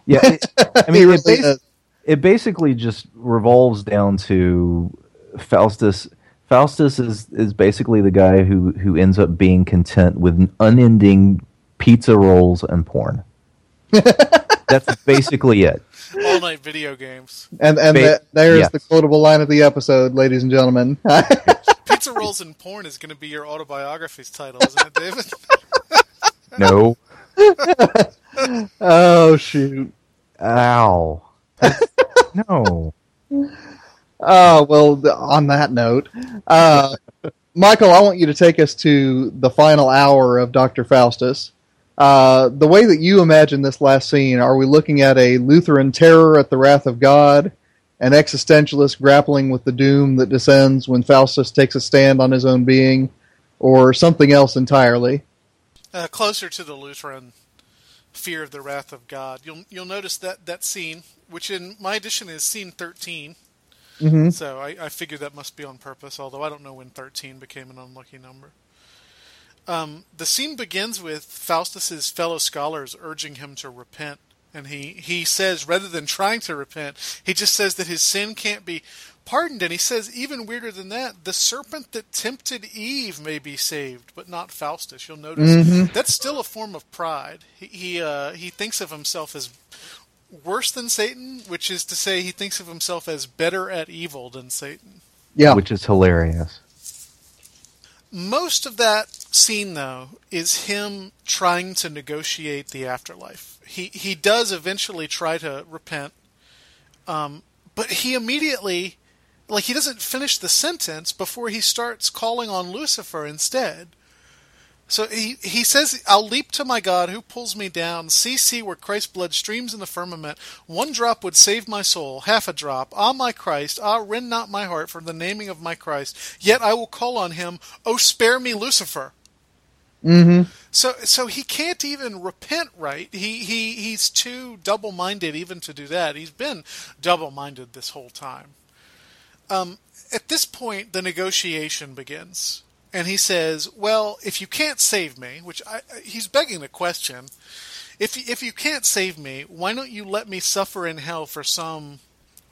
yeah. It, I He mean, it, really bas- it basically just revolves down to Faustus. Faustus is is basically the guy who who ends up being content with unending pizza rolls and porn. That's basically it. All night video games. And and Ba- that, there's yes. the quotable line of the episode, ladies and gentlemen. Pizza rolls and porn is going to be your autobiography's title, isn't it, David? No. oh shoot. Ow. no. Uh, well, on that note, uh, Michael, I want you to take us to the final hour of Dr. Faustus. Uh, the way that you imagine this last scene, are we looking at a Lutheran terror at the wrath of God, an existentialist grappling with the doom that descends when Faustus takes a stand on his own being, or something else entirely? uh, closer to the Lutheran fear of the wrath of God. You'll you'll notice that that scene, which in my edition is scene thirteen. Mhm. So I, I figured that must be on purpose, although I don't know when thirteen became an unlucky number. Um, the scene begins with Faustus's fellow scholars urging him to repent And he, he says, rather than trying to repent, he just says that his sin can't be pardoned. And he says, even weirder than that, the serpent that tempted Eve may be saved, but not Faustus. You'll notice that's still a form of pride. He, he, uh, he thinks of himself as worse than Satan, which is to say, he thinks of himself as better at evil than Satan. Yeah. which is hilarious. Most of that scene, though, is him trying to negotiate the afterlife. He he does eventually try to repent, um, but he immediately, like, he doesn't finish the sentence before he starts calling on Lucifer instead. So he he says, "I'll leap to my God who pulls me down. See, see where Christ's blood streams in the firmament. One drop would save my soul, half a drop. Ah, my Christ, ah, rend not my heart for the naming of my Christ. Yet I will call on him. Oh, spare me, Lucifer." Mm-hmm. So so he can't even repent right. He he he's too double-minded even to do that. He's been double-minded this whole time. Um, at this point, the negotiation begins, and he says, "Well, if you can't save me, which I- he's begging the question, if if you can't save me, why don't you let me suffer in hell for some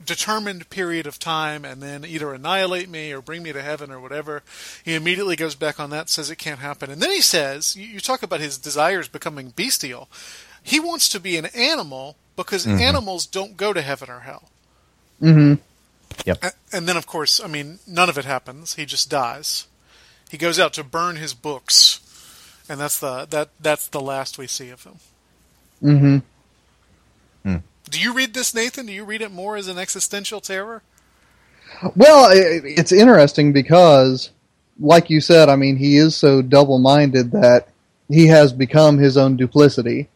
determined period of time and then either annihilate me or bring me to heaven or whatever. He immediately goes back on that, says it can't happen. And then he says, you, you talk about his desires becoming bestial. He wants to be an animal because animals don't go to heaven or hell. Mm-hmm. Yep. A- And then, of course, I mean, none of it happens. He just dies. He goes out to burn his books, and that's the that that's the last we see of him. Mm-hmm. Do you read this, Nathan? Do you read it more as an existential terror? Well, it's interesting because, like you said, I mean, he is so double-minded that he has become his own duplicity.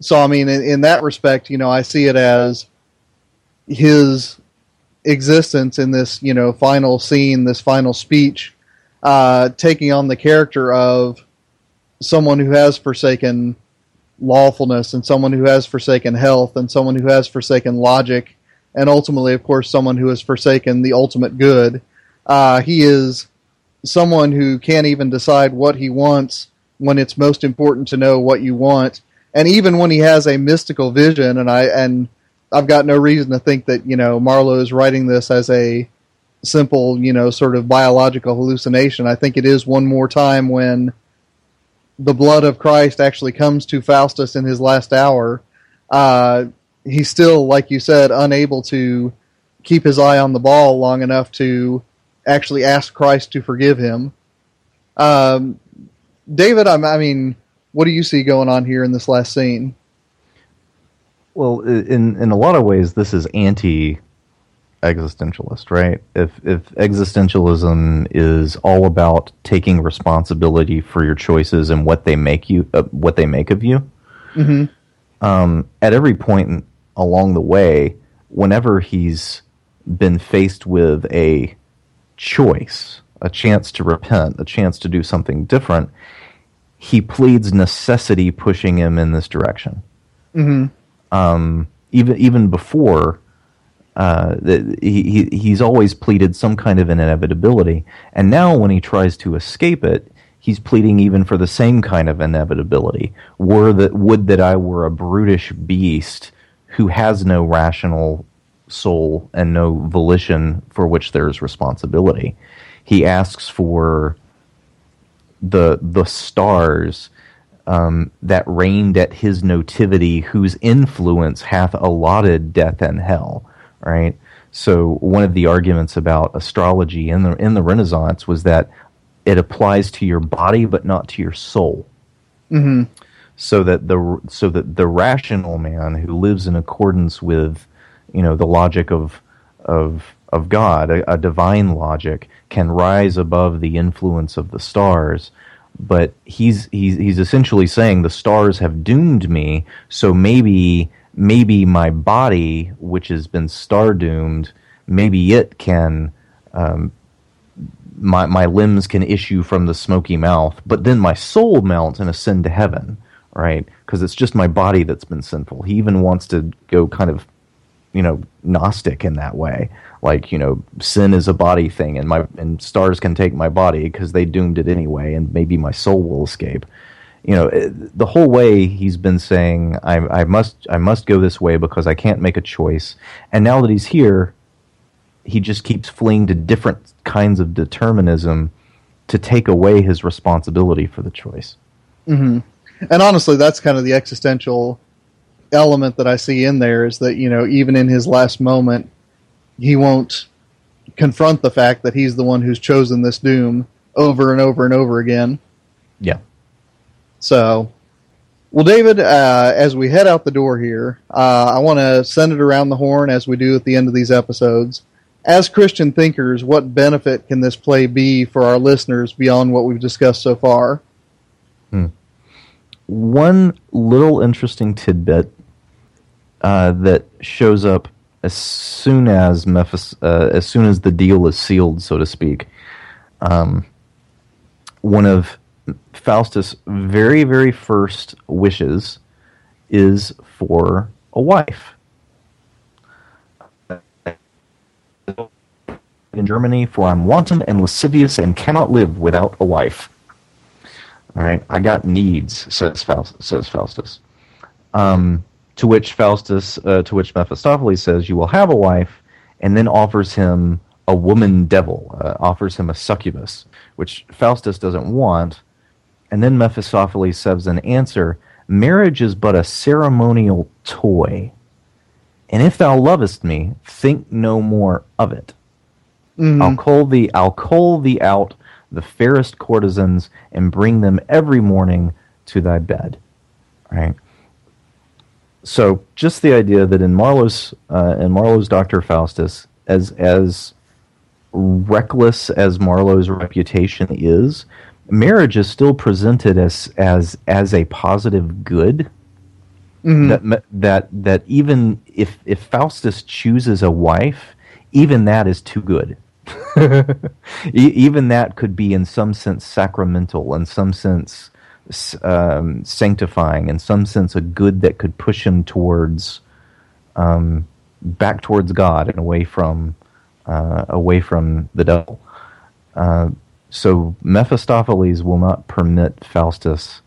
So, I mean, in, in that respect, you know, I see it as his existence in this, you know, final scene, this final speech, uh, taking on the character of someone who has forsaken lawfulness and someone who has forsaken health and someone who has forsaken logic and ultimately, of course, someone who has forsaken the ultimate good. Uh, he is someone who can't even decide what he wants when it's most important to know what you want, and even when he has a mystical vision. And I and I've got no reason to think that you know Marlowe is writing this as a simple, you know, sort of biological hallucination. I think it is one more time when the blood of Christ actually comes to Faustus in his last hour. Uh, he's still, like you said, unable to keep his eye on the ball long enough to actually ask Christ to forgive him. Um, David, I'm, I mean, what do you see going on here in this last scene? Well, in in a lot of ways, this is anti existentialist, right? If if existentialism is all about taking responsibility for your choices and what they make you, uh, what they make of you, Mhm. um, at every point in- along the way, whenever he's been faced with a choice, a chance to repent, a chance to do something different, he pleads necessity pushing him in this direction Mhm. um, even even before uh, he, he he's always pleaded some kind of inevitability, and now when he tries to escape it, he's pleading even for the same kind of inevitability. Were that would that I were a brutish beast who has no rational soul and no volition for which there is responsibility. He asks for the the stars um, that reigned at his notivity, whose influence hath allotted death and hell. Right. So one of the arguments about astrology in the in the Renaissance was that it applies to your body but not to your soul. Mhm. So that the so that the rational man who lives in accordance with you know the logic of of of God, a, a divine logic, can rise above the influence of the stars but he's he's he's essentially saying the stars have doomed me so maybe maybe my body which has been star doomed maybe it can um, my my limbs can issue from the smoky mouth but then my soul melts and ascend to heaven right? Because it's just my body that's been sinful. He even wants to go kind of you know gnostic in that way. Like you know sin is a body thing and my and stars can take my body because they doomed it anyway and maybe my soul will escape you know, eh, the whole way he's been saying, I, I must, I must go this way because I can't make a choice. And now that he's here, he just keeps fleeing to different kinds of determinism to take away his responsibility for the choice. Mm-hmm. And honestly, that's kind of the existential element that I see in there is that, you know, even in his last moment, he won't confront the fact that he's the one who's chosen this doom over and over and over again. Yeah. So, well, David, uh, as we head out the door here, uh, I want to send it around the horn as we do at the end of these episodes. As Christian thinkers, what benefit can this play be for our listeners beyond what we've discussed so far? one little interesting tidbit uh, that shows up as soon as uh, as soon as the deal is sealed, so to speak. Um, one of Faustus' very, very first wishes is for a wife. In Germany, for I'm wanton and lascivious and cannot live without a wife. All right, I got needs, says Faustus. Says Faustus. Um, to which Faustus, uh, to which Mephistopheles says, "You will have a wife," and then offers him a woman devil, uh, offers him a succubus, which Faustus doesn't want. And then Mephistopheles says an answer: "Marriage is but a ceremonial toy, and if thou lovest me, think no more of it." I'll call thee I'll cull thee out the fairest courtesans and bring them every morning to thy bed. Right? So just the idea that in Marlowe's uh, in Marlowe's Dr. Faustus, as as reckless as Marlowe's reputation is, marriage is still presented as as as a positive good. That ma- that that even if if Faustus chooses a wife, even that is too good. Even that could be in some sense sacramental, in some sense um, sanctifying, in some sense a good that could push him towards um, back towards God and away from uh, away from the devil. Uh, so Mephistopheles will not permit Faustus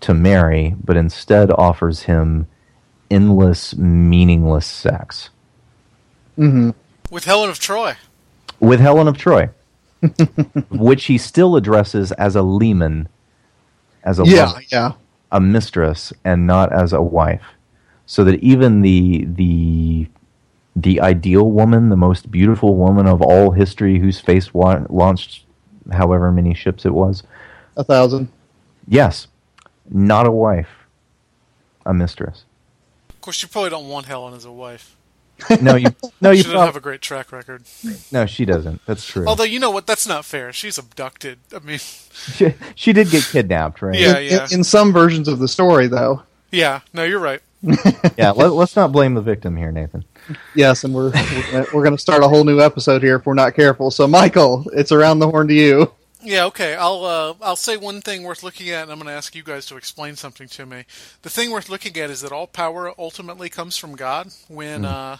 to marry, but instead offers him endless, meaningless sex mm-hmm. With Helen of Troy. with Helen of Troy, which he still addresses as a leman, as a Yeah, woman, yeah. a mistress, and not as a wife. So that even the the the ideal woman, the most beautiful woman of all history, whose face wa- launched however many ships it was, A thousand. yes, not a wife, a mistress. Of course, you probably don't want Helen as a wife. No, you no you She doesn't have a great track record. no she doesn't. That's true. Although you know what, that's not fair. She's abducted. I mean, she, she did get kidnapped, right? Yeah. In, in, in some versions of the story, though. yeah. No, you're right. yeah. Let, let's not blame the victim here, Nathan. Yes, and we're we're gonna, we're going to start a whole new episode here if we're not careful. So, Michael, it's around the horn to you. Yeah, okay. I'll uh, I'll say one thing worth looking at, and I'm going to ask you guys to explain something to me. The thing worth looking at is that all power ultimately comes from God. When uh,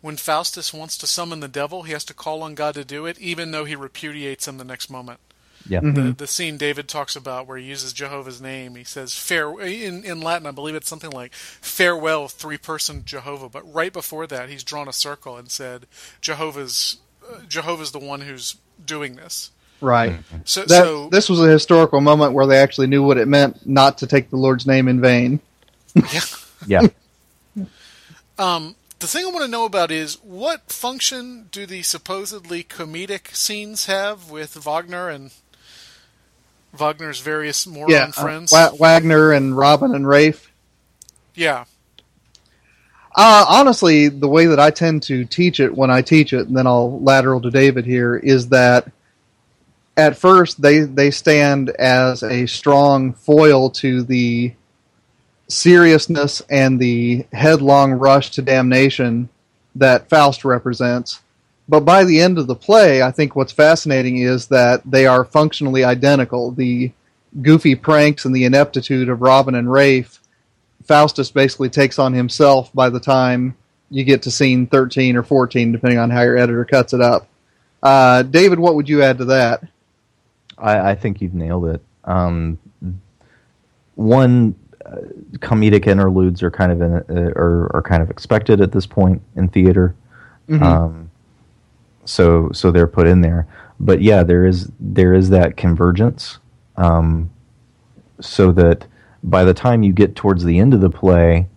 when Faustus wants to summon the devil, he has to call on God to do it, even though he repudiates him the next moment. Yeah. The, the scene David talks about where he uses Jehovah's name, he says "fare" in in Latin. I believe it's something like "farewell, three-person Jehovah." But right before that, he's drawn a circle and said Jehovah's uh, Jehovah's the one who's doing this. Right. So, That so this was a historical moment where they actually knew what it meant not to take the Lord's name in vain. yeah. Yeah. Um, the thing I want to know about is what function do the supposedly comedic scenes have with Wagner and Wagner's various moron yeah, uh, friends? Wa- Wagner and Robin and Rafe. yeah, Uh, honestly, the way that I tend to teach it when I teach it, and then I'll lateral to David here, is that at first they they stand as a strong foil to the seriousness and the headlong rush to damnation that Faust represents. But by the end of the play, I think what's fascinating is that they are functionally identical. The goofy pranks and the ineptitude of Robin and Rafe Faustus basically takes on himself by the time you get to scene 13 or 14, depending on how your editor cuts it up. Uh, David, what would you add to that? I, I think you've nailed it. Um, one uh, comedic interludes are kind of in, uh, are, are kind of expected at this point in theater. Um, so so they're put in there. But yeah, there is there is that convergence. Um, so that by the time you get towards the end of the play,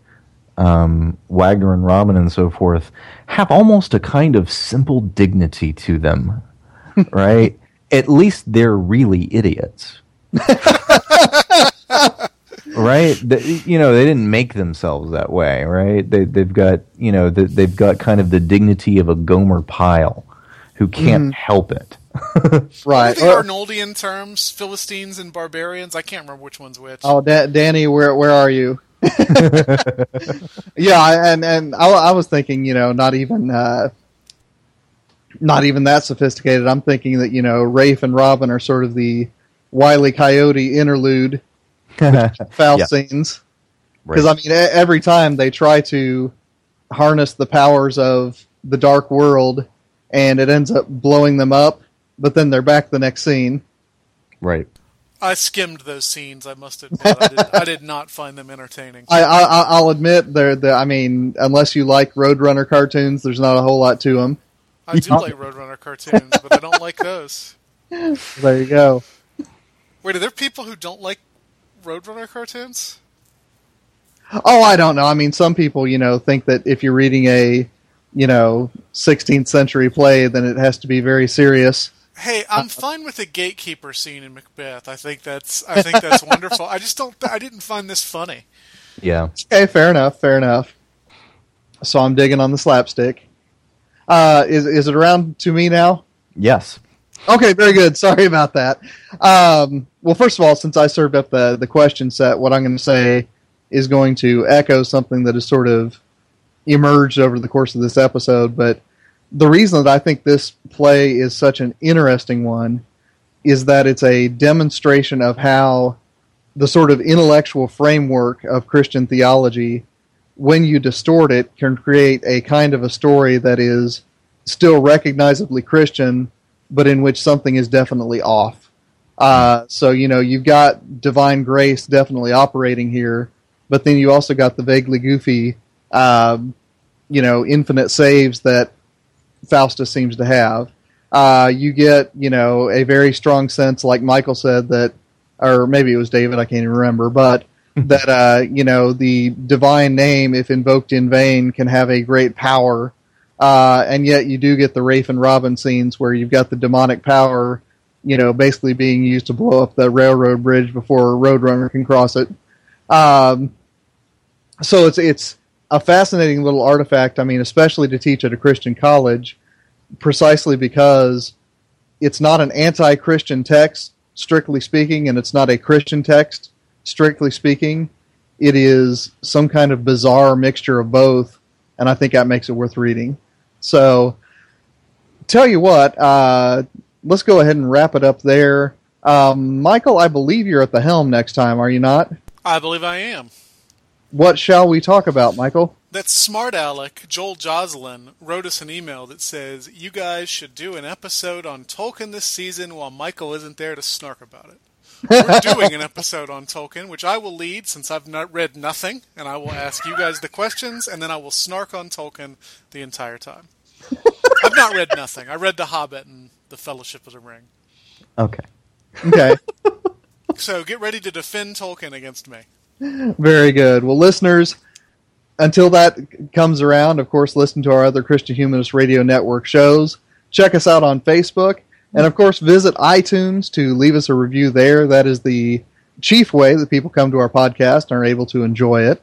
um, Wagner and Robin and so forth have almost a kind of simple dignity to them, right? At least they're really idiots. right? You know, they didn't make themselves that way, right? They, they've got, you know, the, they've got kind of the dignity of a Gomer Pyle who can't help it. Right. the Arnoldian terms, Philistines and barbarians. I can't remember which one's which. Oh, da- Danny, where where are you? yeah, and and I, I was thinking, you know, not even uh, not even that sophisticated. I'm thinking that you know, Rafe and Robin are sort of the Wiley Coyote interlude foul Yeah. scenes because I mean, every time they try to harness the powers of the dark world, and it ends up blowing them up, but then they're back the next scene. right. I skimmed those scenes. I must admit, I did, I did not find them entertaining. I, I I- I'll admit they're the. I mean, unless you like Roadrunner cartoons, there's not a whole lot to them. I do like Roadrunner cartoons, but I don't like those. There you go. Wait, are there people who don't like Roadrunner cartoons? Oh, I don't know. I mean, some people, you know, think that if you're reading a, you know, 16th century play, then it has to be very serious. Hey, I'm fine with the gatekeeper scene in Macbeth. I think that's I think that's wonderful. I just don't. I didn't find this funny. Yeah. Okay, fair enough. Fair enough. So I'm digging on the slapstick. Uh, is is it around to me now? Yes. Okay, very good. Sorry about that. Um, well, first of all, since I served up the the question set, what I'm going to say is going to echo something that is sort of emerged over the course of this episode. But the reason that I think this play is such an interesting one is that it's a demonstration of how the sort of intellectual framework of Christian theology, when you distort it, can create a kind of a story that is still recognizably Christian, but in which something is definitely off. Uh, so you know you've got divine grace definitely operating here, but then you also got the vaguely goofy, um, you know, infinite saves that Faustus seems to have. Uh, you get you know a very strong sense, like Michael said that, or maybe it was David, I can't even remember, but that uh, you know the divine name, if invoked in vain, can have a great power. Uh, and yet you do get the Rafe and Robin scenes where you've got the demonic power, you know, basically being used to blow up the railroad bridge before a roadrunner can cross it. Um, so it's it's a fascinating little artifact. I mean, especially to teach at a Christian college, precisely because it's not an anti-Christian text, strictly speaking, and it's not a Christian text, strictly speaking. It is some kind of bizarre mixture of both, and I think that makes it worth reading. So, tell you what, uh, let's go ahead and wrap it up there. Um, Michael, I believe you're at the helm next time, are you not? I believe I am. What shall we talk about, Michael? That smart aleck, Joel Joslin, wrote us an email that says, You guys should do an episode on Tolkien this season while Michael isn't there to snark about it. We're doing an episode on Tolkien, which I will lead since I've not read nothing, and I will ask you guys the questions, and then I will snark on Tolkien the entire time. I've not read nothing. I read The Hobbit and The Fellowship of the Ring. Okay. Okay. So get ready to defend Tolkien against me. Very good. Well, listeners, until that comes around, of course, listen to our other Christian Humanist Radio Network shows. Check us out on Facebook. And, of course, visit iTunes to leave us a review there. That is the chief way that people come to our podcast and are able to enjoy it.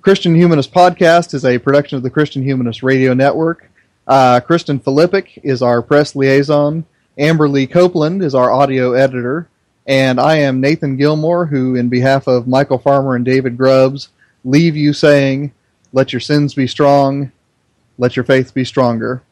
Christian Humanist Podcast is a production of the Christian Humanist Radio Network. Uh, Kristen Filippic is our press liaison. Amber Lee Copeland is our audio editor. And I am Nathan Gilmour, who, in behalf of Michial Farmer and David Grubbs, leave you saying, Let your sins be strong, let your faith be stronger.